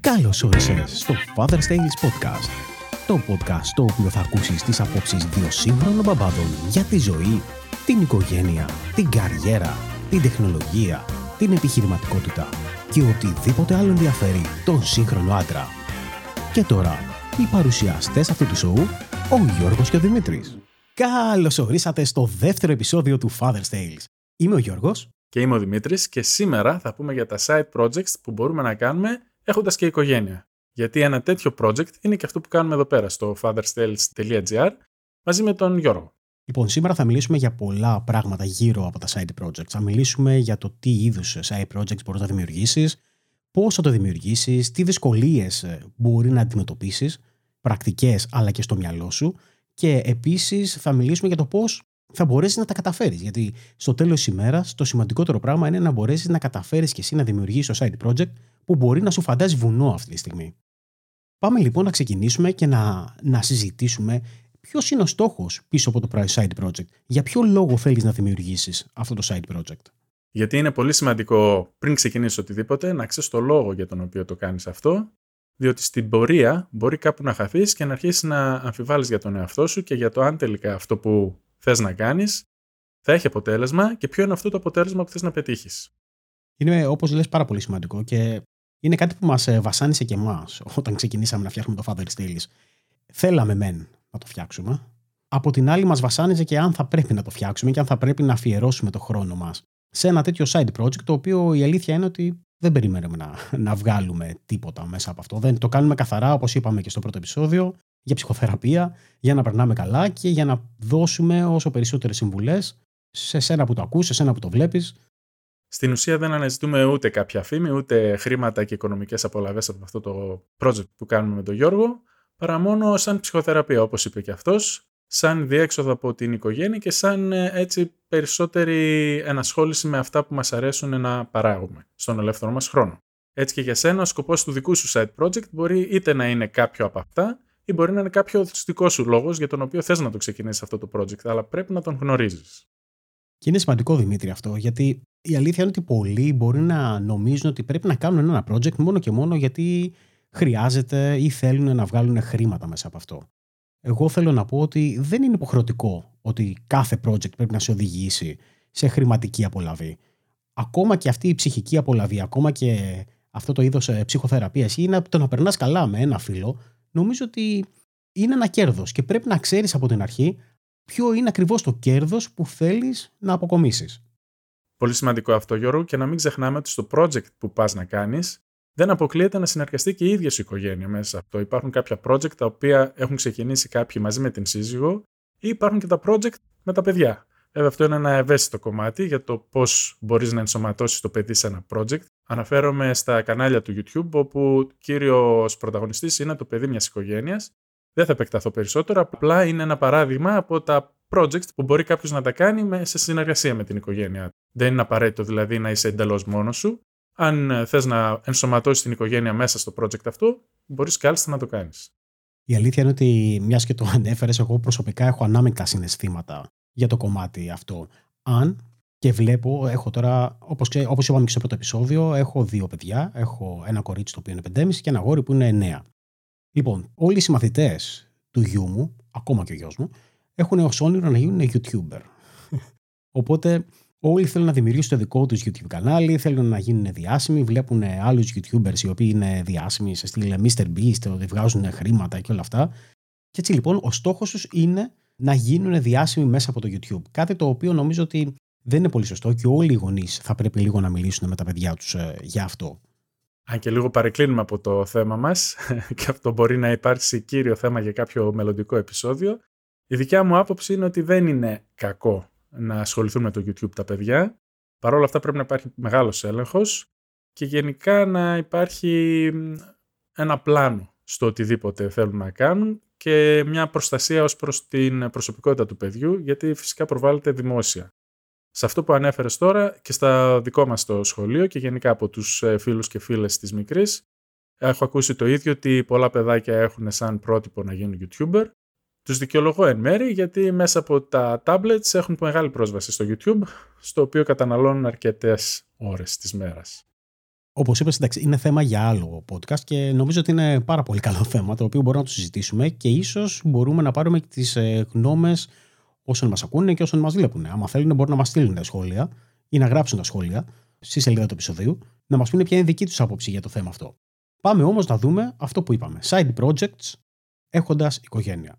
Καλώς όρισες στο Father's Tales Podcast. Το podcast στο οποίο θα ακούσεις τις απόψεις δύο σύγχρονων μπαμπάδων για τη ζωή, την οικογένεια, την καριέρα, την τεχνολογία, την επιχειρηματικότητα και οτιδήποτε άλλο ενδιαφέρει τον σύγχρονο άντρα. Και τώρα, οι παρουσιαστές αυτού του σοου, ο Γιώργος και ο Δημήτρης. Καλώς ορίσατε στο δεύτερο επεισόδιο του Father's Tales. Είμαι ο Γιώργος. Και είμαι ο Δημήτρης και σήμερα θα πούμε για τα side projects που μπορούμε να κάνουμε έχοντας και οικογένεια. Γιατί ένα τέτοιο project είναι και αυτό που κάνουμε εδώ πέρα στο fatherstales.gr μαζί με τον Γιώργο. Λοιπόν, σήμερα θα μιλήσουμε για πολλά πράγματα γύρω από τα side projects. Θα μιλήσουμε για το τι είδους side projects μπορείς να δημιουργήσεις, πώς θα το δημιουργήσεις, τι δυσκολίες μπορεί να αντιμετωπίσεις, πρακτικές αλλά και στο μυαλό σου και επίσης θα μιλήσουμε για το πώς θα μπορέσεις να τα καταφέρεις. Γιατί στο τέλος της ημέρας, το σημαντικότερο πράγμα είναι να μπορέσεις να καταφέρεις και εσύ να δημιουργήσεις το side project που μπορεί να σου φαντάζει βουνό αυτή τη στιγμή. Πάμε λοιπόν να ξεκινήσουμε και να, να συζητήσουμε ποιος είναι ο στόχος πίσω από το side project. Για ποιο λόγο θέλεις να δημιουργήσεις αυτό το side project. Γιατί είναι πολύ σημαντικό πριν ξεκινήσεις οτιδήποτε να ξέρεις το λόγο για τον οποίο το κάνεις αυτό. Διότι στην πορεία μπορεί κάπου να χαθείς και να αρχίσεις να αμφιβάλλεις για τον εαυτό σου και για το αν τελικά αυτό που θες να κάνεις θα έχει αποτέλεσμα και ποιο είναι αυτό το αποτέλεσμα που θες να πετύχεις. Είναι όπως λες πάρα πολύ σημαντικό και είναι κάτι που μας ε, βασάνισε και εμάς όταν ξεκινήσαμε να φτιάχνουμε το Father's Tales. Θέλαμε μεν να το φτιάξουμε. Από την άλλη, μας βασάνιζε και αν θα πρέπει να το φτιάξουμε και αν θα πρέπει να αφιερώσουμε το χρόνο μας σε ένα τέτοιο side project, το οποίο η αλήθεια είναι ότι δεν περιμένουμε να, να βγάλουμε τίποτα μέσα από αυτό. Δεν το κάνουμε καθαρά, όπως είπαμε και στο πρώτο επεισόδιο, για ψυχοθεραπεία, για να περνάμε καλά και για να δώσουμε όσο περισσότερες συμβουλές σε σένα που το ακούς, σε σένα που το βλέπεις. Στην ουσία δεν αναζητούμε ούτε κάποια φήμη, ούτε χρήματα και οικονομικές απολαβές από αυτό το project που κάνουμε με τον Γιώργο, παρά μόνο σαν ψυχοθεραπεία, όπως είπε και αυτός, σαν διέξοδο από την οικογένεια και σαν ε, έτσι περισσότερη ενασχόληση με αυτά που μας αρέσουν να παράγουμε στον ελεύθερο μας χρόνο. Έτσι και για σένα ο σκοπός του δικού σου side project μπορεί είτε να είναι κάποιο από αυτά ή μπορεί να είναι κάποιο δικό σου λόγος για τον οποίο θες να το ξεκινήσεις αυτό το project, αλλά πρέπει να τον γνωρίζεις. Και είναι σημαντικό, Δημήτρη, αυτό, γιατί η αλήθεια είναι ότι πολλοί μπορεί να νομίζουν ότι πρέπει να κάνουν ένα project μόνο και μόνο γιατί χρειάζεται ή θέλουν να βγάλουν χρήματα μέσα από αυτό. Εγώ θέλω να πω ότι δεν είναι υποχρεωτικό ότι κάθε project πρέπει να σε οδηγήσει σε χρηματική απολαβή. Ακόμα και αυτή η ψυχική απολαβή, ακόμα και αυτό το είδος ε, ψυχοθεραπείας ή το να περνάς καλά με ένα φίλο, νομίζω ότι είναι ένα κέρδος και πρέπει να ξέρεις από την αρχή ποιο είναι ακριβώς το κέρδος που θέλεις να αποκομίσεις. Πολύ σημαντικό αυτό, Γιώργο, και να μην ξεχνάμε ότι στο project που πας να κάνεις, δεν αποκλείεται να συνεργαστεί και η ίδια σου οικογένεια μέσα σε αυτό. Υπάρχουν κάποια project τα οποία έχουν ξεκινήσει κάποιοι μαζί με την σύζυγο ή υπάρχουν και τα project με τα παιδιά. Βέβαια, αυτό είναι ένα ευαίσθητο κομμάτι για το πώς μπορείς να ενσωματώσεις το παιδί σε ένα project. Αναφέρομαι στα κανάλια του YouTube, όπου κύριος πρωταγωνιστής είναι το παιδί μιας οικογένειας. Δεν θα επεκταθώ περισσότερο, απλά είναι ένα παράδειγμα από τα project που μπορεί κάποιος να τα κάνει σε συνεργασία με την οικογένειά του. Δεν είναι απαραίτητο δηλαδή να είσαι εντελώς μόνος σου. Αν θες να ενσωματώσεις την οικογένεια μέσα στο project αυτό, μπορείς κάλλιστα να το κάνεις. Η αλήθεια είναι ότι, μιας και το ανέφερες, εγώ προσωπικά έχω ανάμεικτα συναισθήματα για το κομμάτι αυτό. Αν και βλέπω, έχω τώρα, όπως, όπως είπαμε και στο πρώτο επεισόδιο, έχω δύο παιδιά. Έχω ένα κορίτσι το οποίο είναι 5,5 και ένα γόρι που είναι 9. Λοιπόν, όλοι οι συμμαθητές του γιού μου, ακόμα και ο γιος μου, έχουν ως όνειρο να γίνουν YouTuber. Οπότε όλοι θέλουν να δημιουργήσουν το δικό τους YouTube κανάλι, θέλουν να γίνουν διάσημοι, βλέπουν άλλους YouTubers οι οποίοι είναι διάσημοι σε στυλ MrBeast, ότι βγάζουν χρήματα και όλα αυτά. Και έτσι λοιπόν ο στόχος τους είναι να γίνουν διάσημοι μέσα από το YouTube. Κάτι το οποίο νομίζω ότι δεν είναι πολύ σωστό και όλοι οι γονείς θα πρέπει λίγο να μιλήσουν με τα παιδιά τους ε, για αυτό. Αν και λίγο παρεκκλίνουμε από το θέμα μας, και αυτό μπορεί να υπάρξει κύριο θέμα για κάποιο μελλοντικό επεισόδιο, η δικιά μου άποψη είναι ότι δεν είναι κακό να ασχοληθούν με το YouTube τα παιδιά. Παρ' όλα αυτά πρέπει να υπάρχει μεγάλος έλεγχος και γενικά να υπάρχει ένα πλάνο στο οτιδήποτε θέλουν να κάνουν και μια προστασία ως προς την προσωπικότητα του παιδιού, γιατί φυσικά προβάλλεται δημόσια. Σε αυτό που ανέφερες τώρα και στα δικό μας το σχολείο και γενικά από τους ε, φίλους και φίλες της μικρής, έχω ακούσει το ίδιο ότι πολλά παιδάκια έχουν σαν πρότυπο να γίνουν YouTuber. Τους δικαιολογώ εν μέρη γιατί μέσα από τα tablets έχουν μεγάλη πρόσβαση στο YouTube, στο οποίο καταναλώνουν αρκετές ώρες της μέρας. Όπως είπες, είναι θέμα για άλλο podcast και νομίζω ότι είναι πάρα πολύ καλό θέμα το οποίο μπορούμε να το συζητήσουμε και ίσως μπορούμε να πάρουμε τις ε, γνώμες όσων μας ακούνε και όσων μας βλέπουν. Αν θέλουν, μπορούν να μας στείλουν τα σχόλια ή να γράψουν τα σχόλια στη σελίδα του επεισοδίου, να μας πούνε ποια είναι δική τους άποψη για το θέμα αυτό. Πάμε όμως να δούμε αυτό που είπαμε. Side projects έχοντας οικογένεια.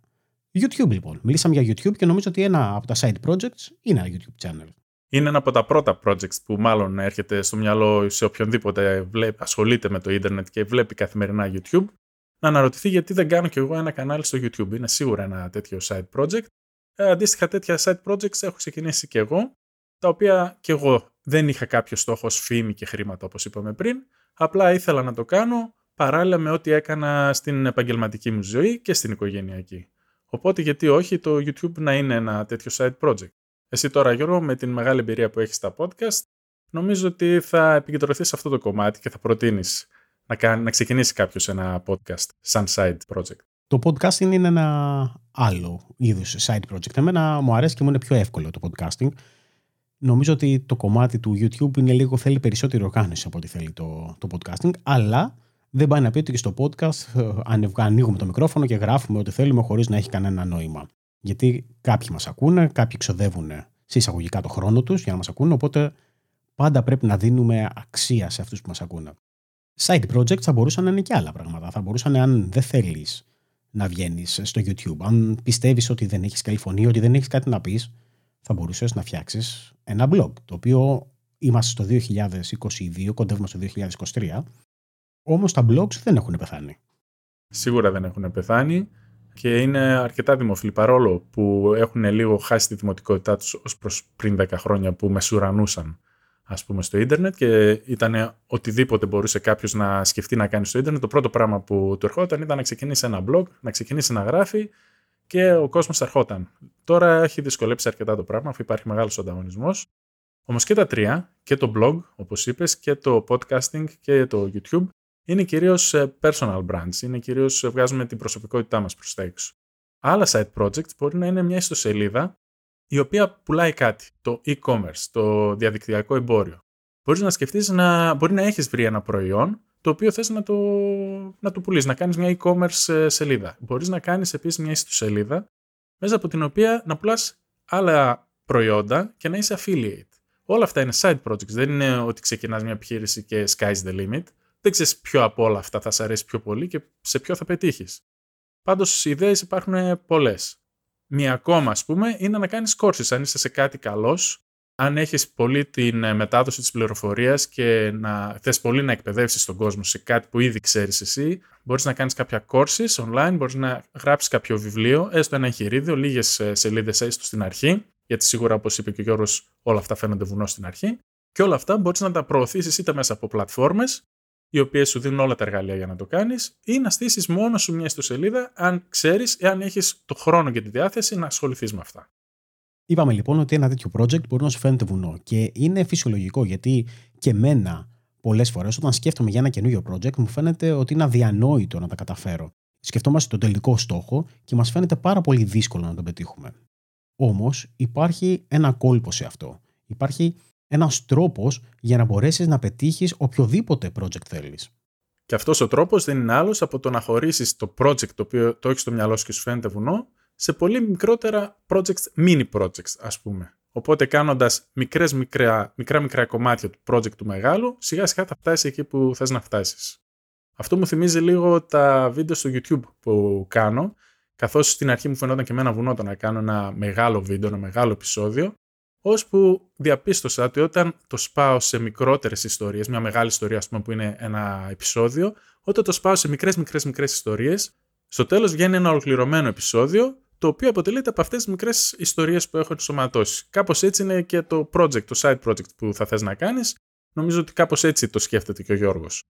YouTube λοιπόν. Μιλήσαμε για YouTube και νομίζω ότι ένα από τα side projects είναι ένα YouTube channel. Είναι ένα από τα πρώτα projects που μάλλον έρχεται στο μυαλό σε οποιονδήποτε βλέπει, ασχολείται με το ίντερνετ και βλέπει καθημερινά YouTube να αναρωτηθεί γιατί δεν κάνω κι εγώ ένα κανάλι στο YouTube. Είναι σίγουρα ένα τέτοιο side project. Ε, αντίστοιχα τέτοια side projects έχω ξεκινήσει κι εγώ, τα οποία κι εγώ δεν είχα κάποιο στόχο φήμη και χρήματα όπως είπαμε πριν, απλά ήθελα να το κάνω παράλληλα με ό,τι έκανα στην επαγγελματική μου ζωή και στην οικογενειακή. Οπότε γιατί όχι το YouTube να είναι ένα τέτοιο side project. Εσύ τώρα Γιώργο με την μεγάλη εμπειρία που έχεις στα podcast νομίζω ότι θα επικεντρωθείς σε αυτό το κομμάτι και θα προτείνεις να, κάνει, να ξεκινήσει κάποιος ένα podcast σαν side project. Το podcasting είναι ένα άλλο είδους side project. Εμένα μου αρέσει και μου είναι πιο εύκολο το podcasting. Νομίζω ότι το κομμάτι του YouTube είναι λίγο, θέλει περισσότερη οργάνωση από ό,τι θέλει το, το podcasting, αλλά δεν πάει να πει ότι και στο podcast ε, ανοίγουμε το μικρόφωνο και γράφουμε ό,τι θέλουμε χωρίς να έχει κανένα νόημα. Γιατί κάποιοι μας ακούνε, κάποιοι ξοδεύουν σε εισαγωγικά το χρόνο τους για να μας ακούνε, οπότε πάντα πρέπει να δίνουμε αξία σε αυτούς που μας ακούνε. Side projects θα μπορούσαν να είναι και άλλα πράγματα. Θα μπορούσαν, αν δεν θέλεις να βγαίνεις στο YouTube, αν πιστεύεις ότι δεν έχεις καλή φωνή, ότι δεν έχεις κάτι να πεις, θα μπορούσες να φτιάξεις ένα blog. Το οποίο είμαστε στο 2022, κοντεύουμε στο 2023 όμως τα blogs δεν έχουν πεθάνει. Σίγουρα δεν έχουν πεθάνει και είναι αρκετά δημοφιλή παρόλο που έχουν λίγο χάσει τη δημοτικότητά τους ως προς πριν 10 χρόνια που μεσουρανούσαν ας πούμε στο ίντερνετ και ήταν οτιδήποτε μπορούσε κάποιος να σκεφτεί να κάνει στο ίντερνετ το πρώτο πράγμα που του ερχόταν ήταν να ξεκινήσει ένα blog, να ξεκινήσει να γράφει και ο κόσμος ερχόταν. Τώρα έχει δυσκολέψει αρκετά το πράγμα αφού υπάρχει μεγάλος ανταγωνισμός. Όμως και τα τρία, και το blog όπως είπες και το podcasting και το YouTube είναι κυρίως ε, personal brands, είναι κυρίως ε, βγάζουμε την προσωπικότητά μας προς τα έξω. Άλλα side projects μπορεί να είναι μια ιστοσελίδα η οποία πουλάει κάτι, το e-commerce, το διαδικτυακό εμπόριο. Μπορείς να σκεφτείς να μπορεί να έχεις βρει ένα προϊόν το οποίο θες να το, να το πουλήσεις, να κάνεις μια e-commerce ε, σελίδα. Μπορείς να κάνεις επίσης μια ιστοσελίδα μέσα από την οποία να πουλάς άλλα προϊόντα και να είσαι affiliate. Όλα αυτά είναι side projects, δεν είναι ότι ξεκινάς μια επιχείρηση και sky's the limit δεν ξέρεις ποιο από όλα αυτά θα σε αρέσει πιο πολύ και σε ποιο θα πετύχεις. Πάντως οι ιδέες υπάρχουν πολλές. Μία ακόμα, ας πούμε, είναι να κάνεις courses. Αν είσαι σε κάτι καλός, αν έχεις πολύ την ε, μετάδοση της πληροφορίας και να θες πολύ να εκπαιδεύσεις τον κόσμο σε κάτι που ήδη ξέρεις εσύ, μπορείς να κάνεις κάποια courses online, μπορείς να γράψεις κάποιο βιβλίο, έστω ένα εγχειρίδιο, λίγες σελίδες έστω στην αρχή, γιατί σίγουρα, όπως είπε και ο Γιώργος, όλα αυτά φαίνονται βουνό στην αρχή. Και όλα αυτά μπορείς να τα προωθήσεις είτε μέσα από πλατφόρμες οι οποίες σου δίνουν όλα τα εργαλεία για να το κάνεις, ή να στήσεις μόνο σου μια ιστοσελίδα, αν ξέρεις, εάν έχεις το χρόνο και τη διάθεση να ασχοληθείς με αυτά. Είπαμε λοιπόν ότι ένα τέτοιο project μπορεί να σου φαίνεται βουνό και είναι φυσιολογικό γιατί και εμένα πολλές φορές όταν σκέφτομαι για ένα καινούριο project μου φαίνεται ότι είναι αδιανόητο να τα καταφέρω. Σκεφτόμαστε τον τελικό στόχο και μας φαίνεται πάρα πολύ δύσκολο να τον πετύχουμε. Όμως υπάρχει ένα κόλπο σε αυτό. Υπάρχει ένας τρόπος για να μπορέσεις να πετύχεις οποιοδήποτε project θέλεις. Και αυτός ο τρόπος δεν είναι άλλος από το να χωρίσεις το project το οποίο το έχεις στο μυαλό σου και σου φαίνεται βουνό σε πολύ μικρότερα projects, mini projects ας πούμε. Οπότε κάνοντας μικρά, μικρά, μικρά μικρά κομμάτια του project του μεγάλου, σιγά σιγά θα φτάσεις εκεί που θες να φτάσεις. Αυτό μου θυμίζει λίγο τα βίντεο στο YouTube που κάνω, καθώς στην αρχή μου φαινόταν και εμένα βουνό το να κάνω ένα μεγάλο βίντεο, ένα μεγάλο επεισόδιο, ώσπου διαπίστωσα ότι όταν το σπάω σε μικρότερες ιστορίες, μια μεγάλη ιστορία ας πούμε που είναι ένα επεισόδιο, όταν το σπάω σε μικρές μικρές μικρές ιστορίες, στο τέλος βγαίνει ένα ολοκληρωμένο επεισόδιο, το οποίο αποτελείται από αυτές τις μικρές ιστορίες που έχω ενσωματώσει. Κάπως έτσι είναι και το project, το side project που θα θες να κάνεις. Νομίζω ότι κάπως έτσι το σκέφτεται και ο Γιώργος.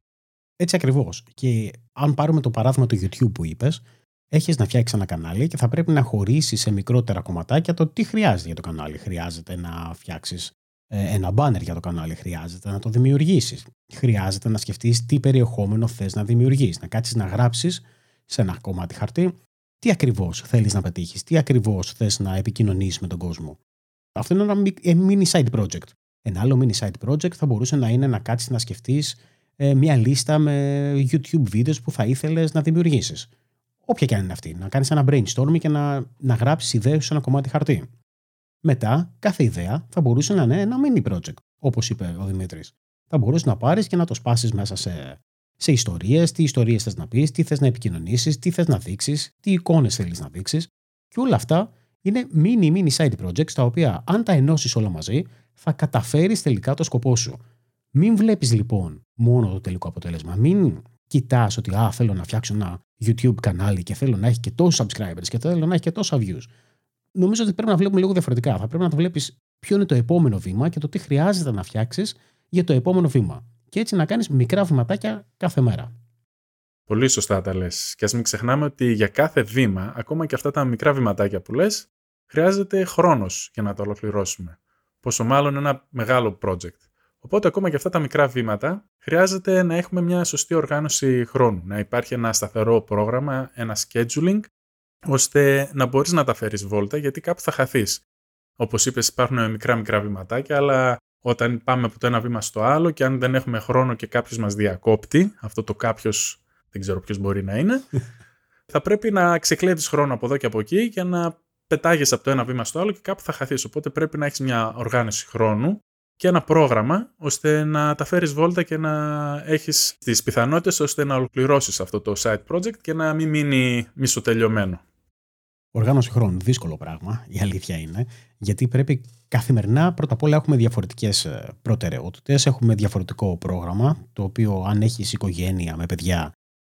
Έτσι ακριβώς. Και αν πάρουμε το παράδειγμα του YouTube που είπες, έχεις να φτιάξεις ένα κανάλι και θα πρέπει να χωρίσεις σε μικρότερα κομματάκια το τι χρειάζεται για το κανάλι. Χρειάζεται να φτιάξεις ε, ένα banner για το κανάλι, χρειάζεται να το δημιουργήσεις. Χρειάζεται να σκεφτείς τι περιεχόμενο θες να δημιουργεί. Να κάτσεις να γράψεις σε ένα κομμάτι χαρτί τι ακριβώς θέλεις να πετύχεις, τι ακριβώς θες να επικοινωνήσεις με τον κόσμο. Αυτό είναι ένα ε, mini side project. Ένα άλλο mini side project θα μπορούσε να είναι να κάτσεις να σκεφτείς ε, μια λίστα με YouTube βίντεο που θα ήθελες να δημιουργήσεις. Όποια και αν είναι αυτή. Να κάνεις ένα brainstorming και να, να γράψεις ιδέες σε ένα κομμάτι χαρτί. Μετά, κάθε ιδέα θα μπορούσε να είναι ένα mini project, όπως είπε ο Δημήτρης. Θα μπορούσες να πάρεις και να το σπάσεις μέσα σε, σε ιστορίες, τι ιστορίες θες να πεις, τι θες να επικοινωνήσεις, τι θες να δείξεις, τι εικόνες θέλεις να δείξεις. Και όλα αυτά είναι mini mini side projects τα οποία αν τα ενώσεις όλα μαζί θα καταφέρεις τελικά το σκοπό σου. Μην βλέπεις λοιπόν μόνο το τελικό αποτέλεσμα. Μην κοιτάς ότι α, θέλω να φτιάξω ένα YouTube κανάλι και θέλω να έχει και τόσους subscribers και θέλω να έχει και τόσα views. Νομίζω ότι πρέπει να βλέπουμε λίγο διαφορετικά. Θα πρέπει να το βλέπεις ποιο είναι το επόμενο βήμα και το τι χρειάζεται να φτιάξεις για το επόμενο βήμα. Και έτσι να κάνεις μικρά βηματάκια κάθε μέρα. Πολύ σωστά τα λες. Και ας μην ξεχνάμε ότι για κάθε βήμα, ακόμα και αυτά τα μικρά βηματάκια που λες, χρειάζεται χρόνος για να το ολοκληρώσουμε. Πόσο μάλλον ένα μεγάλο project. Οπότε ακόμα και αυτά τα μικρά βήματα χρειάζεται να έχουμε μια σωστή οργάνωση χρόνου. Να υπάρχει ένα σταθερό πρόγραμμα, ένα scheduling, ώστε να μπορείς να τα φέρεις βόλτα γιατί κάπου θα χαθείς. Όπως είπες υπάρχουν μικρά μικρά βηματάκια, αλλά όταν πάμε από το ένα βήμα στο άλλο και αν δεν έχουμε χρόνο και κάποιος μας διακόπτει, αυτό το κάποιος δεν ξέρω ποιος μπορεί να είναι, θα πρέπει να ξεκλέβεις χρόνο από εδώ και από εκεί για να πετάγεσαι από το ένα βήμα στο άλλο και κάπου θα χαθείς. Οπότε πρέπει να έχεις μια οργάνωση χρόνου και ένα πρόγραμμα ώστε να τα φέρεις βόλτα και να έχεις τις πιθανότητες ώστε να ολοκληρώσεις αυτό το site project και να μην μείνει μισοτελειωμένο. Οργάνωση χρόνου, δύσκολο πράγμα, η αλήθεια είναι, γιατί πρέπει καθημερινά πρώτα απ' όλα έχουμε διαφορετικές ε, προτεραιότητες, έχουμε διαφορετικό πρόγραμμα, το οποίο αν έχεις οικογένεια με παιδιά,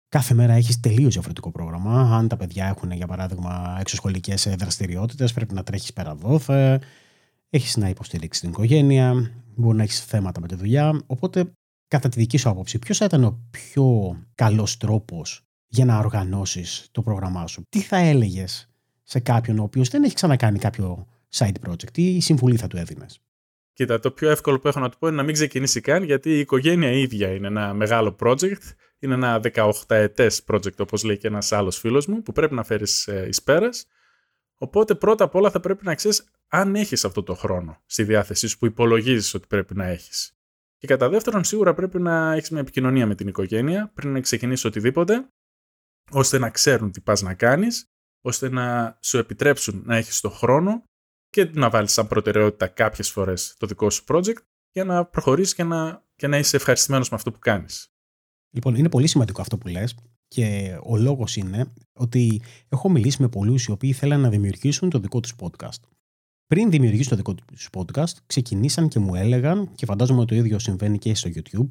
κάθε μέρα έχεις τελείως διαφορετικό πρόγραμμα. Αν τα παιδιά έχουν, για παράδειγμα, εξωσχολικές ε, δραστηριότητες, πρέπει να τρέχεις πέρα δόθε, έχεις να υποστηρίξεις την οικογένεια, μπορεί να έχεις θέματα με τη δουλειά. Οπότε, κατά τη δική σου άποψη, ποιος θα ήταν ο πιο καλός τρόπος για να οργανώσεις το πρόγραμμά σου, τι θα έλεγες σε κάποιον ο οποίος δεν έχει ξανακάνει κάποιο side project, τι συμβουλή θα του έδινες; Κοίτα, το πιο εύκολο που έχω να του πω είναι να μην ξεκινήσει καν, γιατί η οικογένεια ίδια είναι ένα μεγάλο project. Είναι ένα 18 ετέ project, όπως λέει και ένας άλλος φίλος μου, που πρέπει να φέρεις ε, εις πέρας. Οπότε πρώτα απ' όλα θα πρέπει να ξέρεις αν έχεις αυτό το χρόνο στη διάθεσή σου που υπολογίζεις ότι πρέπει να έχεις. Και κατά δεύτερον, σίγουρα πρέπει να έχεις μια επικοινωνία με την οικογένεια πριν να ξεκινήσει οτιδήποτε, ώστε να ξέρουν τι πας να κάνεις, ώστε να σου επιτρέψουν να έχεις το χρόνο και να βάλεις σαν προτεραιότητα κάποιες φορές το δικό σου project για να προχωρήσεις και να, και να είσαι ευχαριστημένος με αυτό που κάνεις. Λοιπόν, είναι πολύ σημαντικό αυτό που λες και ο λόγος είναι ότι έχω μιλήσει με πολλούς οι οποίοι θέλαν να δημιουργήσουν το δικό τους podcast. Πριν δημιουργήσουν το δικό τους podcast, ξεκινήσαν και μου έλεγαν, και φαντάζομαι ότι το ίδιο συμβαίνει και στο YouTube,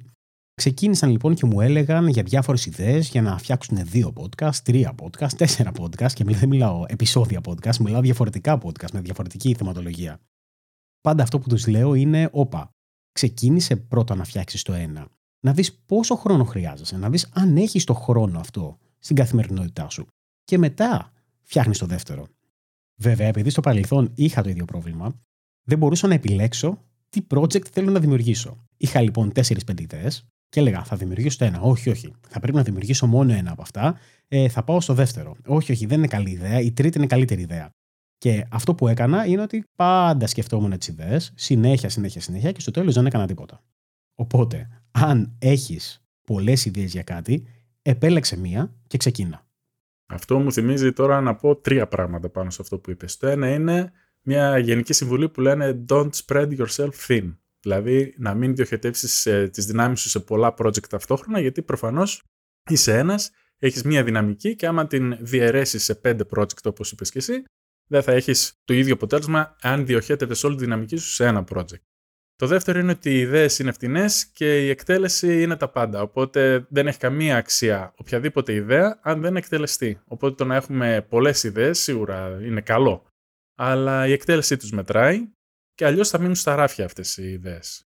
ξεκίνησαν λοιπόν και μου έλεγαν για διάφορες ιδέες για να φτιάξουν δύο podcast, τρία podcast, τέσσερα podcast και δεν μιλάω επεισόδια podcast, μιλάω διαφορετικά podcast με διαφορετική θεματολογία. Πάντα αυτό που τους λέω είναι, όπα, ξεκίνησε πρώτα να φτιάξεις το ένα να δεις πόσο χρόνο χρειάζεσαι, να δεις αν έχεις το χρόνο αυτό στην καθημερινότητά σου. Και μετά φτιάχνεις το δεύτερο. Βέβαια, επειδή στο παρελθόν είχα το ίδιο πρόβλημα, δεν μπορούσα να επιλέξω τι project θέλω να δημιουργήσω. Είχα λοιπόν 4-5 ιδέε και έλεγα θα δημιουργήσω το ένα. Όχι, όχι. Θα πρέπει να δημιουργήσω μόνο ένα από αυτά. Ε, θα πάω στο δεύτερο. Όχι, όχι, δεν είναι καλή ιδέα. Η τρίτη είναι καλύτερη ιδέα. Και αυτό που έκανα είναι ότι πάντα σκεφτόμουν τις ιδέες, συνέχεια, συνέχεια, συνέχεια και στο τέλος δεν έκανα τίποτα. Οπότε, αν έχεις πολλές ιδέες για κάτι, επέλεξε μία και ξεκίνα. Αυτό μου θυμίζει τώρα να πω τρία πράγματα πάνω σε αυτό που είπες. Το ένα είναι μια γενική συμβουλή που λένε don't spread yourself thin. Δηλαδή να μην διοχετεύσεις ε, τις δυνάμεις σου σε πολλά project ταυτόχρονα γιατί προφανώς είσαι ένας, έχεις μια δυναμική και άμα την διαιρέσεις σε πέντε project όπως είπες και εσύ δεν θα έχεις το ίδιο αποτέλεσμα αν διοχέτευες όλη τη δυναμική σου σε ένα project. Το δεύτερο είναι ότι οι ιδέες είναι φτηνές και η εκτέλεση είναι τα πάντα. Οπότε δεν έχει καμία αξία οποιαδήποτε ιδέα αν δεν εκτελεστεί. Οπότε το να έχουμε πολλές ιδέες σίγουρα είναι καλό. Αλλά η εκτέλεσή τους μετράει και αλλιώς θα μείνουν στα ράφια αυτές οι ιδέες.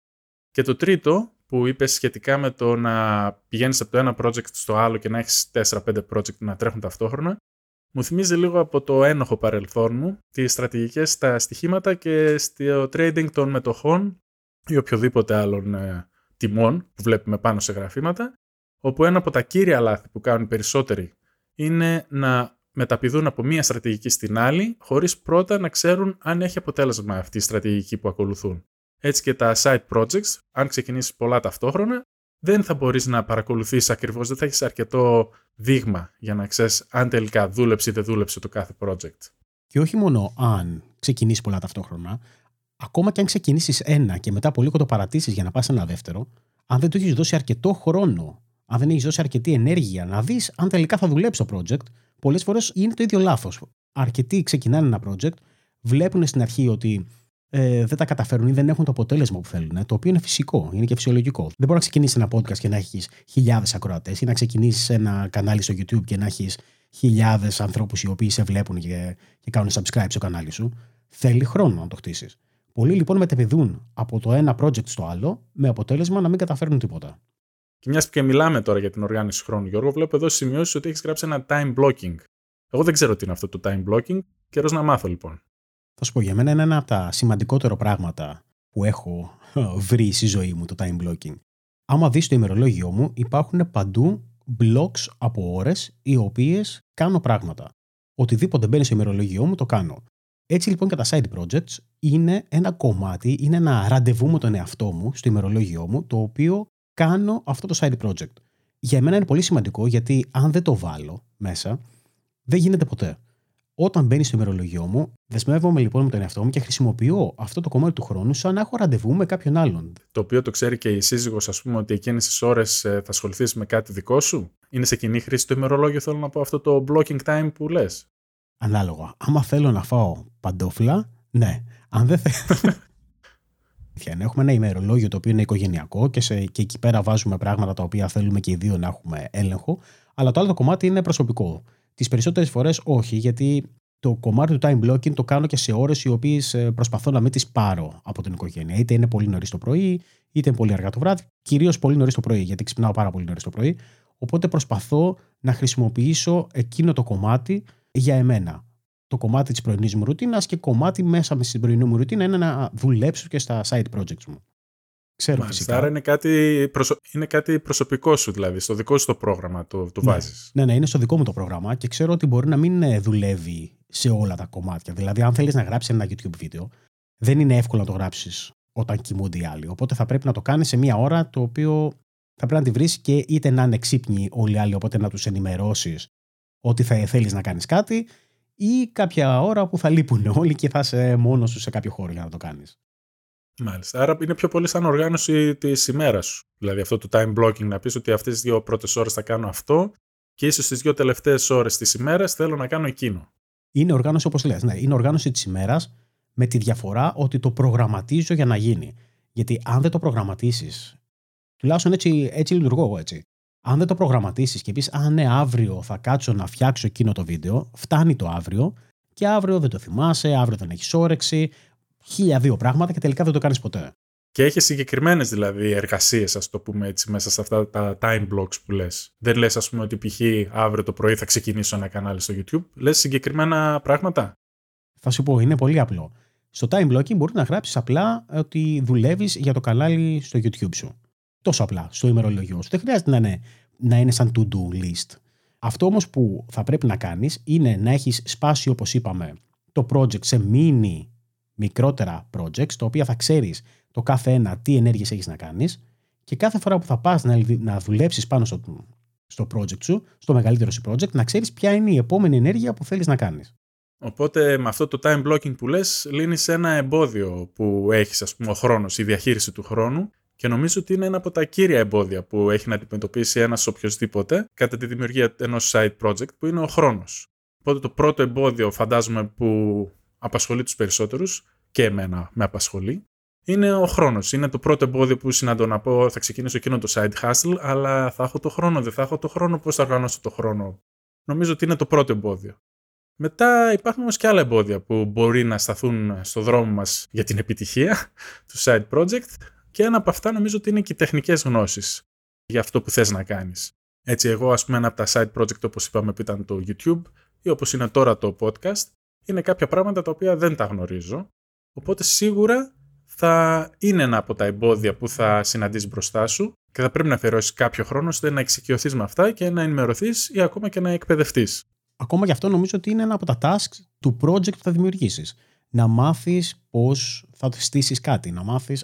Και το τρίτο που είπες σχετικά με το να πηγαίνεις από το ένα project στο άλλο και να έχεις 4-5 project να τρέχουν ταυτόχρονα, μου θυμίζει λίγο από το ένοχο παρελθόν μου, τις στρατηγικές στα στοιχήματα και στο trading των μετοχών ή οποιοδήποτε άλλων ε, τιμών που βλέπουμε πάνω σε γραφήματα, όπου ένα από τα κύρια λάθη που κάνουν περισσότεροι είναι να μεταπηδούν από μία στρατηγική στην άλλη, χωρίς πρώτα να ξέρουν αν έχει αποτέλεσμα αυτή η στρατηγική που ακολουθούν. Έτσι και τα side projects, αν ξεκινήσεις πολλά ταυτόχρονα, δεν θα μπορείς να παρακολουθείς ακριβώς, δεν θα έχεις αρκετό δείγμα για να ξέρεις αν τελικά δούλεψε ή δεν δούλεψε το κάθε project. Και όχι μόνο αν ξεκινήσεις πολλά ταυτόχρονα, ακόμα και αν ξεκινήσεις ένα και μετά από λίγο το παρατήσεις για να πας ένα δεύτερο, αν δεν του έχεις δώσει αρκετό χρόνο, αν δεν έχεις δώσει αρκετή ενέργεια να δεις αν τελικά θα δουλέψει το project, πολλές φορές είναι το ίδιο λάθος. Αρκετοί ξεκινάνε ένα project, βλέπουν στην αρχή ότι ε, δεν τα καταφέρουν ή δεν έχουν το αποτέλεσμα που θέλουν, το οποίο είναι φυσικό, είναι και φυσιολογικό. Δεν μπορεί να ξεκινήσεις ένα podcast και να έχεις χιλιάδες ακροατές ή να ξεκινήσεις ένα κανάλι στο YouTube και να έχεις χιλιάδες ανθρώπους οι οποίοι σε βλέπουν και, και κάνουν subscribe στο κανάλι σου. Θέλει χρόνο να το χτίσεις. Πολλοί λοιπόν μετεπηδούν από το ένα project στο άλλο με αποτέλεσμα να μην καταφέρνουν τίποτα. Και μιας και μιλάμε τώρα για την οργάνωση χρόνου, Γιώργο, βλέπω εδώ σημειώσεις ότι έχεις γράψει ένα time blocking. Εγώ δεν ξέρω τι είναι αυτό το time blocking. Καιρός να μάθω λοιπόν. Θα σου πω, για μένα είναι ένα από τα σημαντικότερα πράγματα που έχω βρει στη ζωή μου το time blocking. Άμα δεις το ημερολόγιο μου, υπάρχουν παντού blocks από ώρες οι οποίες κάνω πράγματα. Οτιδήποτε μπαίνει στο ημερολόγιο μου το κάνω. Έτσι λοιπόν και τα side projects είναι ένα κομμάτι, είναι ένα ραντεβού με τον εαυτό μου στο ημερολόγιο μου, το οποίο κάνω αυτό το side project. Για μένα είναι πολύ σημαντικό γιατί αν δεν το βάλω μέσα, δεν γίνεται ποτέ. Όταν μπαίνει στο ημερολογιό μου, δεσμεύομαι λοιπόν με τον εαυτό μου και χρησιμοποιώ αυτό το κομμάτι του χρόνου σαν να έχω ραντεβού με κάποιον άλλον. Το οποίο το ξέρει και η σύζυγος, ας πούμε, ότι εκείνες τις ώρες ε, θα ασχοληθείς με κάτι δικό σου; Είναι σε κοινή χρήση το ημερολόγιο, θέλω να πω, αυτό το blocking time που λες; Ανάλογα. Άμα θέλω να φάω παντόφλα, ναι. Αν δεν θέλω. Έχουμε ένα ημερολόγιο το οποίο είναι οικογενειακό και, σε, και εκεί πέρα βάζουμε πράγματα τα οποία θέλουμε και οι δύο να έχουμε έλεγχο. Αλλά το άλλο το κομμάτι είναι προσωπικό. Τις περισσότερες φορές όχι, γιατί το κομμάτι του time blocking το κάνω και σε ώρες οι οποίες προσπαθώ να μην τις πάρω από την οικογένεια. Είτε είναι πολύ νωρίς το πρωί, είτε είναι πολύ αργά το βράδυ. Κυρίως πολύ νωρίς το πρωί, γιατί ξυπνάω πάρα πολύ νωρίς το πρωί. Οπότε προσπαθώ να χρησιμοποιήσω εκείνο το κομμάτι για εμένα. Το κομμάτι της πρωινής μου ρουτίνας και κομμάτι μέσα μες στην πρωινή μου ρουτίνα είναι να δουλέψω και στα side projects μου. Ξέρω Μάλιστα, φυσικά. Άρα είναι κάτι, προσω... είναι κάτι προσωπικό σου, δηλαδή, στο δικό σου το πρόγραμμα το, το ναι. βάζεις. Ναι, ναι, είναι στο δικό μου το πρόγραμμα και ξέρω ότι μπορεί να μην ε, δουλεύει σε όλα τα κομμάτια. Δηλαδή, αν θέλεις να γράψεις ένα YouTube βίντεο, δεν είναι εύκολο να το γράψεις όταν κοιμούνται οι άλλοι. Οπότε θα πρέπει να το κάνεις σε μία ώρα το οποίο θα πρέπει να τη βρεις και είτε να είναι ξύπνοι όλοι οι άλλοι, οπότε να τους ενημερώσεις ότι θα θέλεις να κάνεις κάτι, ή κάποια ώρα που θα λείπουν όλοι και θα είσαι μόνος σου σε κάποιο χώρο για να το κάνεις. Μάλιστα. Άρα είναι πιο πολύ σαν οργάνωση της ημέρας σου. Δηλαδή αυτό το time blocking να πεις ότι αυτές τις δύο πρώτες ώρες θα κάνω αυτό και ίσως τις δύο τελευταίες ώρες της ημέρας θέλω να κάνω εκείνο. Είναι οργάνωση όπως λες. Ναι, είναι οργάνωση της ημέρας με τη διαφορά ότι το προγραμματίζω για να γίνει. Γιατί αν δεν το προγραμματίσεις, τουλάχιστον έτσι, έτσι λειτουργώ εγώ έτσι. Αν δεν το προγραμματίσεις και πεις, Α, ναι, αύριο θα κάτσω να φτιάξω εκείνο το βίντεο, φτάνει το αύριο και αύριο δεν το θυμάσαι, αύριο δεν έχεις όρεξη, χίλια δύο πράγματα και τελικά δεν το κάνεις ποτέ. Και έχεις συγκεκριμένες δηλαδή εργασίες, ας το πούμε έτσι, μέσα σε αυτά τα time blocks που λες. Δεν λες, ας πούμε, ότι π.χ. αύριο το πρωί θα ξεκινήσω ένα κανάλι στο YouTube. Λες συγκεκριμένα πράγματα. Θα σου πω, είναι πολύ απλό. Στο time blocking μπορεί να γράψεις απλά ότι δουλεύεις για το κανάλι στο YouTube σου. Τόσο απλά, στο ημερολόγιο σου. Δεν χρειάζεται να είναι, να είναι σαν to-do list. Αυτό όμως που θα πρέπει να κάνεις είναι να έχεις σπάσει, όπως είπαμε, το project σε mini μικρότερα projects, τα οποία θα ξέρεις το κάθε ένα τι ενέργειες έχεις να κάνεις και κάθε φορά που θα πας να, να δουλέψεις πάνω στο, στο project σου, στο μεγαλύτερο σου project, να ξέρεις ποια είναι η επόμενη ενέργεια που θέλεις να κάνεις. Οπότε με αυτό το time blocking που λες λύνεις ένα εμπόδιο που έχεις ας πούμε ο χρόνος, η διαχείριση του χρόνου και νομίζω ότι είναι ένα από τα κύρια εμπόδια που έχει να αντιμετωπίσει ένας οποιοδήποτε κατά τη δημιουργία ενός side project που είναι ο χρόνος. Οπότε το πρώτο εμπόδιο φαντάζομαι που απασχολεί τους περισσότερους και εμένα με απασχολεί είναι ο χρόνος. Είναι το πρώτο εμπόδιο που συναντώ να πω θα ξεκινήσω εκείνο το side hustle αλλά θα έχω το χρόνο, δεν θα έχω το χρόνο, πώς θα οργανώσω το χρόνο. Νομίζω ότι είναι το πρώτο εμπόδιο. Μετά υπάρχουν όμως και άλλα εμπόδια που μπορεί να σταθούν στο δρόμο μας για την επιτυχία του side project και ένα από αυτά νομίζω ότι είναι και οι τεχνικές γνώσεις για αυτό που θες να κάνεις. Έτσι εγώ ας πούμε ένα από τα side project όπως είπαμε που ήταν το YouTube ή όπως είναι τώρα το podcast είναι κάποια πράγματα τα οποία δεν τα γνωρίζω. Οπότε σίγουρα θα είναι ένα από τα εμπόδια που θα συναντήσεις μπροστά σου και θα πρέπει να αφιερώσεις κάποιο χρόνο ώστε να εξοικειωθείς με αυτά και να ενημερωθείς ή ακόμα και να εκπαιδευτείς. Ακόμα και αυτό νομίζω ότι είναι ένα από τα tasks του project που θα δημιουργήσεις. Να μάθεις πώς θα στήσεις κάτι, να μάθεις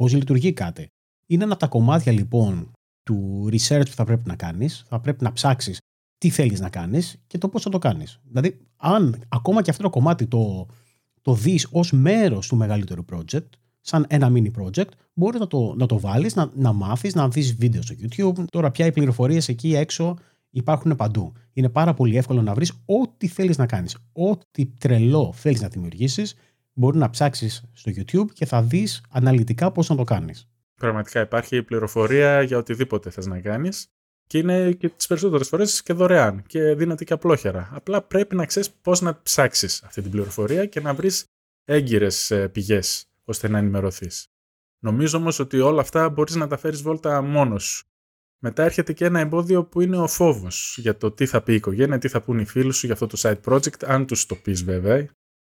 πώς λειτουργεί κάτι. Είναι ένα από τα κομμάτια λοιπόν του research που θα πρέπει να κάνεις, θα πρέπει να ψάξεις τι θέλεις να κάνεις και το πώς θα το κάνεις. Δηλαδή, αν ακόμα και αυτό το κομμάτι το, το δεις ως μέρος του μεγαλύτερου project, σαν ένα mini project, μπορεί να το, να το βάλεις, να, να μάθεις, να δεις βίντεο στο YouTube. Τώρα πια οι πληροφορίες εκεί έξω υπάρχουν παντού. Είναι πάρα πολύ εύκολο να βρεις ό,τι θέλεις να κάνεις. Ό,τι τρελό θέλεις να δημιουργήσεις, μπορεί να ψάξεις στο YouTube και θα δεις αναλυτικά πώς να το κάνεις. Πραγματικά υπάρχει πληροφορία για οτιδήποτε θες να κάνεις και είναι και τις περισσότερες φορές και δωρεάν και δίνεται και απλόχερα. Απλά πρέπει να ξέρεις πώς να ψάξεις αυτή την πληροφορία και να βρεις έγκυρες πηγές ώστε να ενημερωθείς. Νομίζω όμως ότι όλα αυτά μπορείς να τα φέρεις βόλτα μόνος σου. Μετά έρχεται και ένα εμπόδιο που είναι ο φόβος για το τι θα πει η οικογένεια, τι θα πούνε οι φίλοι σου για αυτό το side project, αν τους το πεις βέβαια.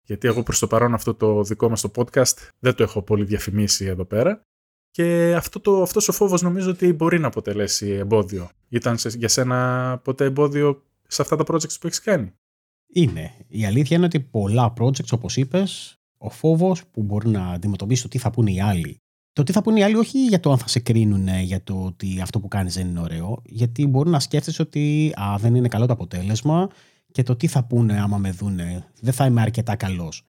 Γιατί εγώ προς το παρόν αυτό το δικό μας το podcast δεν το έχω πολύ διαφημίσει εδώ πέρα. Και αυτό το, αυτός ο φόβος νομίζω ότι μπορεί να αποτελέσει εμπόδιο. Ήταν σε, για σένα ποτέ εμπόδιο σε αυτά τα projects που έχεις κάνει; Είναι. Η αλήθεια είναι ότι πολλά projects, όπως είπες, ο φόβος που μπορεί να αντιμετωπίσει το τι θα πούνε οι άλλοι. Το τι θα πούνε οι άλλοι όχι για το αν θα σε κρίνουν για το ότι αυτό που κάνεις δεν είναι ωραίο, γιατί μπορεί να σκέφτεσαι ότι α, δεν είναι καλό το αποτέλεσμα και το τι θα πούνε άμα με δούνε δεν θα είμαι αρκετά καλός.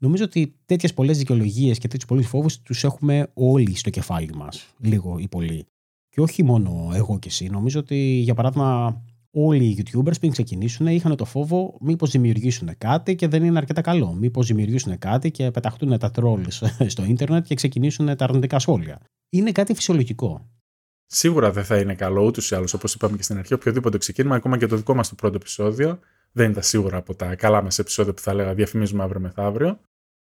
Νομίζω ότι τέτοιες πολλές δικαιολογίες και τέτοιους πολλούς φόβους τους έχουμε όλοι στο κεφάλι μας, λίγο ή πολύ. Και όχι μόνο εγώ και εσύ. Νομίζω ότι, για παράδειγμα, όλοι οι YouTubers πριν ξεκινήσουν είχαν το φόβο μήπως δημιουργήσουν κάτι και δεν είναι αρκετά καλό. Μήπως δημιουργήσουν κάτι και πεταχτούν τα trolls στο ίντερνετ και ξεκινήσουν τα αρνητικά σχόλια. Είναι κάτι φυσιολογικό. Σίγουρα δεν θα είναι καλό ούτως ή άλλως, όπως είπαμε και στην αρχή, οποιοδήποτε ξεκίνημα, ακόμα και το δικό μας το πρώτο επεισόδιο, δεν ήταν σίγουρα από τα καλά μας επεισόδια που θα λέγα διαφημίζουμε αύριο μεθαύριο.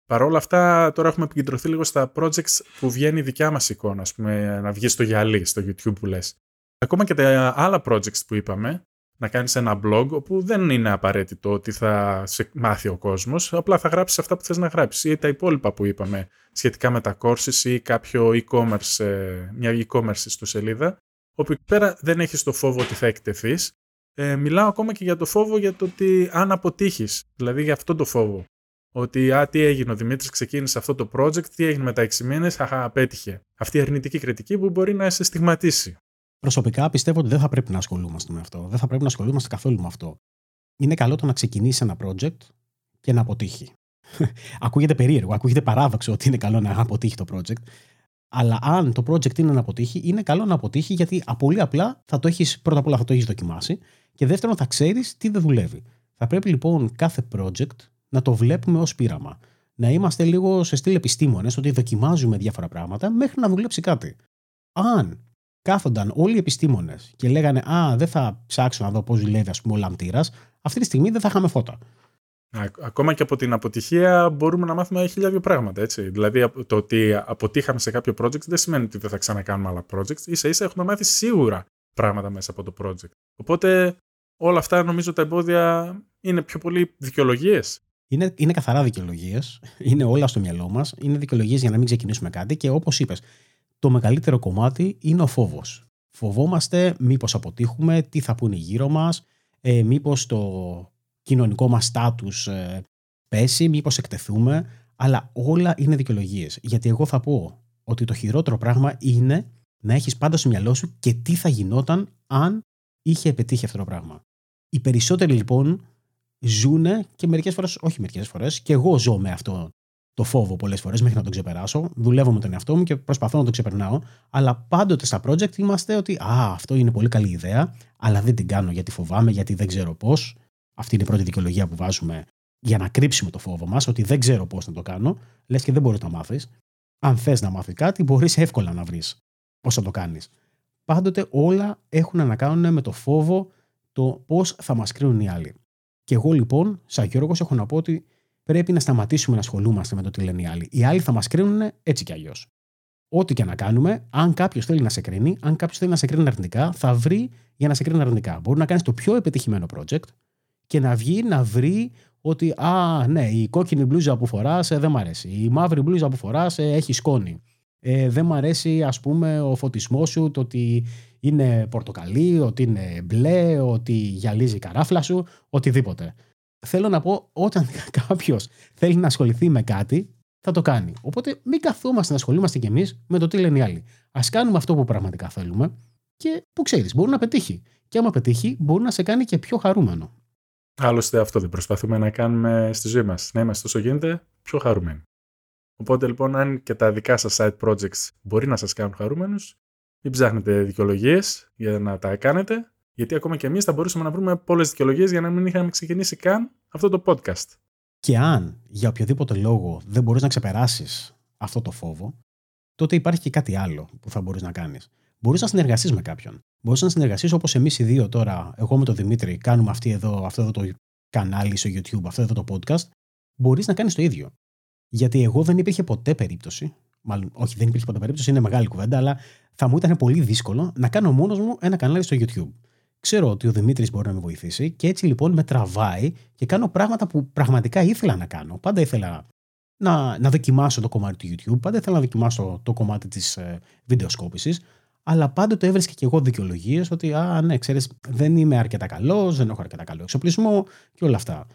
Παρ' όλα αυτά, τώρα έχουμε επικεντρωθεί λίγο στα projects που βγαίνει η δικιά μας εικόνα, ας πούμε, να βγεις στο γυαλί, στο YouTube που λες. Ακόμα και τα άλλα projects που είπαμε, να κάνεις ένα blog, όπου δεν είναι απαραίτητο ότι θα σε μάθει ο κόσμος, απλά θα γράψεις αυτά που θες να γράψεις ή τα υπόλοιπα που είπαμε σχετικά με τα courses ή κάποιο e-commerce, ε, μια e-commerce στο σελίδα, όπου εκεί πέρα δεν έχεις το φόβο ότι θα εκτεθείς. Ε, μιλάω ακόμα και για το φόβο για το ότι αν αποτύχεις, δηλαδή για αυτό το φόβο ότι α, τι έγινε, ο Δημήτρης ξεκίνησε αυτό το project, τι έγινε μετά 6 μήνες, αχα, απέτυχε. Αυτή η αρνητική κριτική που μπορεί να σε στιγματίσει. Προσωπικά πιστεύω ότι δεν θα πρέπει να ασχολούμαστε με αυτό. Δεν θα πρέπει να ασχολούμαστε καθόλου με αυτό. Είναι καλό το να ξεκινήσει ένα project και να αποτύχει. ακούγεται περίεργο, ακούγεται παράδοξο ότι είναι καλό να αποτύχει το project. Αλλά αν το project είναι να αποτύχει, είναι καλό να αποτύχει γιατί πολύ απλά θα το έχεις, πρώτα απ' όλα θα το έχεις δοκιμάσει και δεύτερον θα ξέρεις τι δεν δουλεύει. Θα πρέπει λοιπόν κάθε project να το βλέπουμε ως πείραμα. Να είμαστε λίγο σε στήλη επιστήμονες, ότι δοκιμάζουμε διάφορα πράγματα μέχρι να δουλέψει κάτι. Αν κάθονταν όλοι οι επιστήμονες και λέγανε Α, δεν θα ψάξω να δω πώς δουλεύει ας πούμε, ο λαμπτήρας, αυτή τη στιγμή δεν θα είχαμε φώτα. Ακόμα και από την αποτυχία μπορούμε να μάθουμε χίλια δύο πράγματα. Έτσι. Δηλαδή, το ότι αποτύχαμε σε κάποιο project δεν σημαίνει ότι δεν θα ξανακάνουμε άλλα projects. σα ίσα έχουμε μάθει σίγουρα πράγματα μέσα από το project. Οπότε όλα αυτά νομίζω τα εμπόδια είναι πιο πολύ δικαιολογίες είναι, είναι καθαρά δικαιολογίες. Είναι όλα στο μυαλό μας. Είναι δικαιολογίες για να μην ξεκινήσουμε κάτι. Και όπως είπες, το μεγαλύτερο κομμάτι είναι ο φόβος. Φοβόμαστε μήπως αποτύχουμε, τι θα πούνε γύρω μας, ε, μήπως το κοινωνικό μας στάτους ε, πέσει, μήπως εκτεθούμε. Αλλά όλα είναι δικαιολογίες. Γιατί εγώ θα πω ότι το χειρότερο πράγμα είναι να έχεις πάντα στο μυαλό σου και τι θα γινόταν αν είχε πετύχει αυτό το πράγμα. Οι περισσότεροι λοιπόν ζούνε και μερικές φορές, όχι μερικές φορές, και εγώ ζω με αυτό το φόβο πολλές φορές μέχρι να τον ξεπεράσω. Δουλεύω με τον εαυτό μου και προσπαθώ να το ξεπερνάω. Αλλά πάντοτε στα project είμαστε ότι Α, αυτό είναι πολύ καλή ιδέα, αλλά δεν την κάνω γιατί φοβάμαι, γιατί δεν ξέρω πώς. Αυτή είναι η πρώτη δικαιολογία που βάζουμε για να κρύψουμε το φόβο μας, ότι δεν ξέρω πώς να το κάνω. Λες και δεν μπορείς να μάθεις. Αν θες να μάθεις κάτι, μπορείς εύκολα να βρεις πώς θα το κάνεις. Πάντοτε όλα έχουν να κάνουν με το φόβο το πώς θα μας κρίνουν οι άλλοι. Και εγώ λοιπόν, σαν Γιώργος, έχω να πω ότι πρέπει να σταματήσουμε να ασχολούμαστε με το τι λένε οι άλλοι. Οι άλλοι θα μας κρίνουν έτσι κι αλλιώς. Ό,τι και να κάνουμε, αν κάποιος θέλει να σε κρίνει, αν κάποιος θέλει να σε κρίνει αρνητικά, θα βρει για να σε κρίνει αρνητικά. Μπορεί να κάνεις το πιο επιτυχημένο project και να βγει να βρει ότι, α, ναι, η κόκκινη μπλούζα που φοράς ε, δεν μ' αρέσει. Η μαύρη μπλούζα που φοράς ε, έχει σκόνη. Ε, δεν μ' αρέσει, ας πούμε, ο φωτισμός σου, το ότι είναι πορτοκαλί, ότι είναι μπλε, ότι γυαλίζει η καράφλα σου, οτιδήποτε. Θέλω να πω, όταν κάποιος θέλει να ασχοληθεί με κάτι, θα το κάνει. Οπότε μην καθόμαστε να ασχολούμαστε κι εμείς με το τι λένε οι άλλοι. Α κάνουμε αυτό που πραγματικά θέλουμε, και που ξέρεις, μπορεί να πετύχει. Και άμα πετύχει, μπορεί να σε κάνει και πιο χαρούμενο. Άλλωστε, αυτό δεν προσπαθούμε να κάνουμε στη ζωή μας. Να είμαστε όσο γίνεται πιο χαρούμενοι. Οπότε λοιπόν, αν και τα δικά σας side projects μπορεί να σας κάνουν χαρούμενους, μην ψάχνετε δικαιολογίες για να τα κάνετε, γιατί ακόμα και εμείς θα μπορούσαμε να βρούμε πολλές δικαιολογίες για να μην είχαμε ξεκινήσει καν αυτό το podcast. Και αν για οποιοδήποτε λόγο δεν μπορείς να ξεπεράσεις αυτό το φόβο, τότε υπάρχει και κάτι άλλο που θα μπορείς να κάνεις. Μπορείς να συνεργαστείς με κάποιον. Μπορεί να συνεργαστείς όπως εμείς οι δύο τώρα, εγώ με τον Δημήτρη, κάνουμε αυτή εδώ, αυτό εδώ το κανάλι στο YouTube, αυτό εδώ το podcast. Μπορείς να κάνεις το ίδιο. Γιατί εγώ δεν υπήρχε ποτέ περίπτωση, μάλλον όχι δεν υπήρχε ποτέ περίπτωση, είναι μεγάλη κουβέντα, αλλά θα μου ήταν πολύ δύσκολο να κάνω μόνος μου ένα κανάλι στο YouTube. Ξέρω ότι ο Δημήτρης μπορεί να με βοηθήσει και έτσι λοιπόν με τραβάει και κάνω πράγματα που πραγματικά ήθελα να κάνω. Πάντα ήθελα να, να δοκιμάσω το κομμάτι του YouTube, πάντα ήθελα να δοκιμάσω το κομμάτι της ε, βιντεοσκόπησης, αλλά πάντοτε έβρισκα και εγώ δικαιολογίες ότι, α, ναι, ξέρεις, δεν είμαι αρκετά καλός, δεν έχω αρκετά καλό εξοπλισμό και όλα αυτά.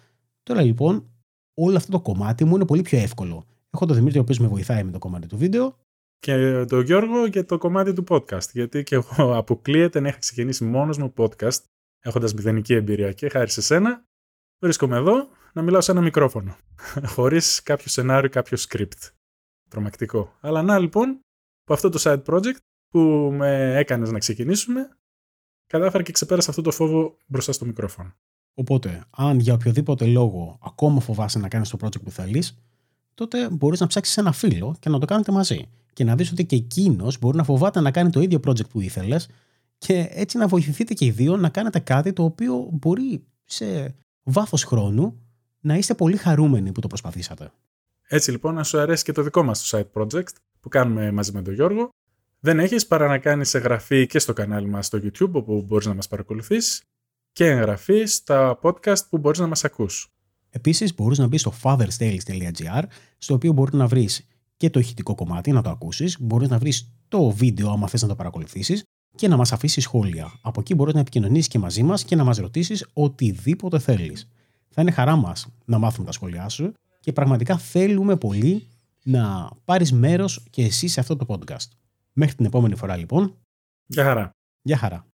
Τώρα λοιπόν, όλο αυτό το κομμάτι μου είναι πολύ πιο εύκολο. Έχω τον Δημήτρη, ο οποίος με βοηθάει με το κομμάτι του βίντεο. Και τον Γιώργο για το κομμάτι του podcast. Γιατί και εγώ αποκλείεται να είχα ξεκινήσει μόνος μου podcast, έχοντας μηδενική εμπειρία και χάρη σε σένα, βρίσκομαι εδώ να μιλάω σε ένα μικρόφωνο. Χωρίς κάποιο σενάριο, κάποιο script. Τρομακτικό. Αλλά να λοιπόν, από αυτό το side project που με έκανες να ξεκινήσουμε, κατάφερα και ξεπέρασα αυτό το φόβο μπροστά στο μικρόφωνο. Οπότε, αν για οποιοδήποτε λόγο ακόμα φοβάσαι να κάνεις το project που θέλεις, τότε μπορείς να ψάξεις ένα φίλο και να το κάνετε μαζί. Και να δεις ότι και εκείνος μπορεί να φοβάται να κάνει το ίδιο project που ήθελες και έτσι να βοηθηθείτε και οι δύο να κάνετε κάτι το οποίο μπορεί σε βάθος χρόνου να είστε πολύ χαρούμενοι που το προσπαθήσατε. Έτσι λοιπόν, να σου αρέσει και το δικό μας το site project που κάνουμε μαζί με τον Γιώργο, δεν έχεις παρά να κάνεις εγγραφή και στο κανάλι μας στο YouTube όπου μπορείς να μας παρακολουθήσει και εγγραφή στα podcast που μπορείς να μας ακούς. Επίσης, μπορείς να μπεις στο fatherstales.gr, στο οποίο μπορεί να βρεις και το ηχητικό κομμάτι, να το ακούσεις, μπορείς να βρεις το βίντεο, άμα θες να το παρακολουθήσεις, και να μας αφήσεις σχόλια. Από εκεί μπορείς να επικοινωνήσεις και μαζί μας και να μας ρωτήσεις οτιδήποτε θέλεις. Θα είναι χαρά μας να μάθουμε τα σχόλιά σου και πραγματικά θέλουμε πολύ να πάρεις μέρος και εσύ σε αυτό το podcast. Μέχρι την επόμενη φορά λοιπόν. Γεια χαρά. Γεια χαρά.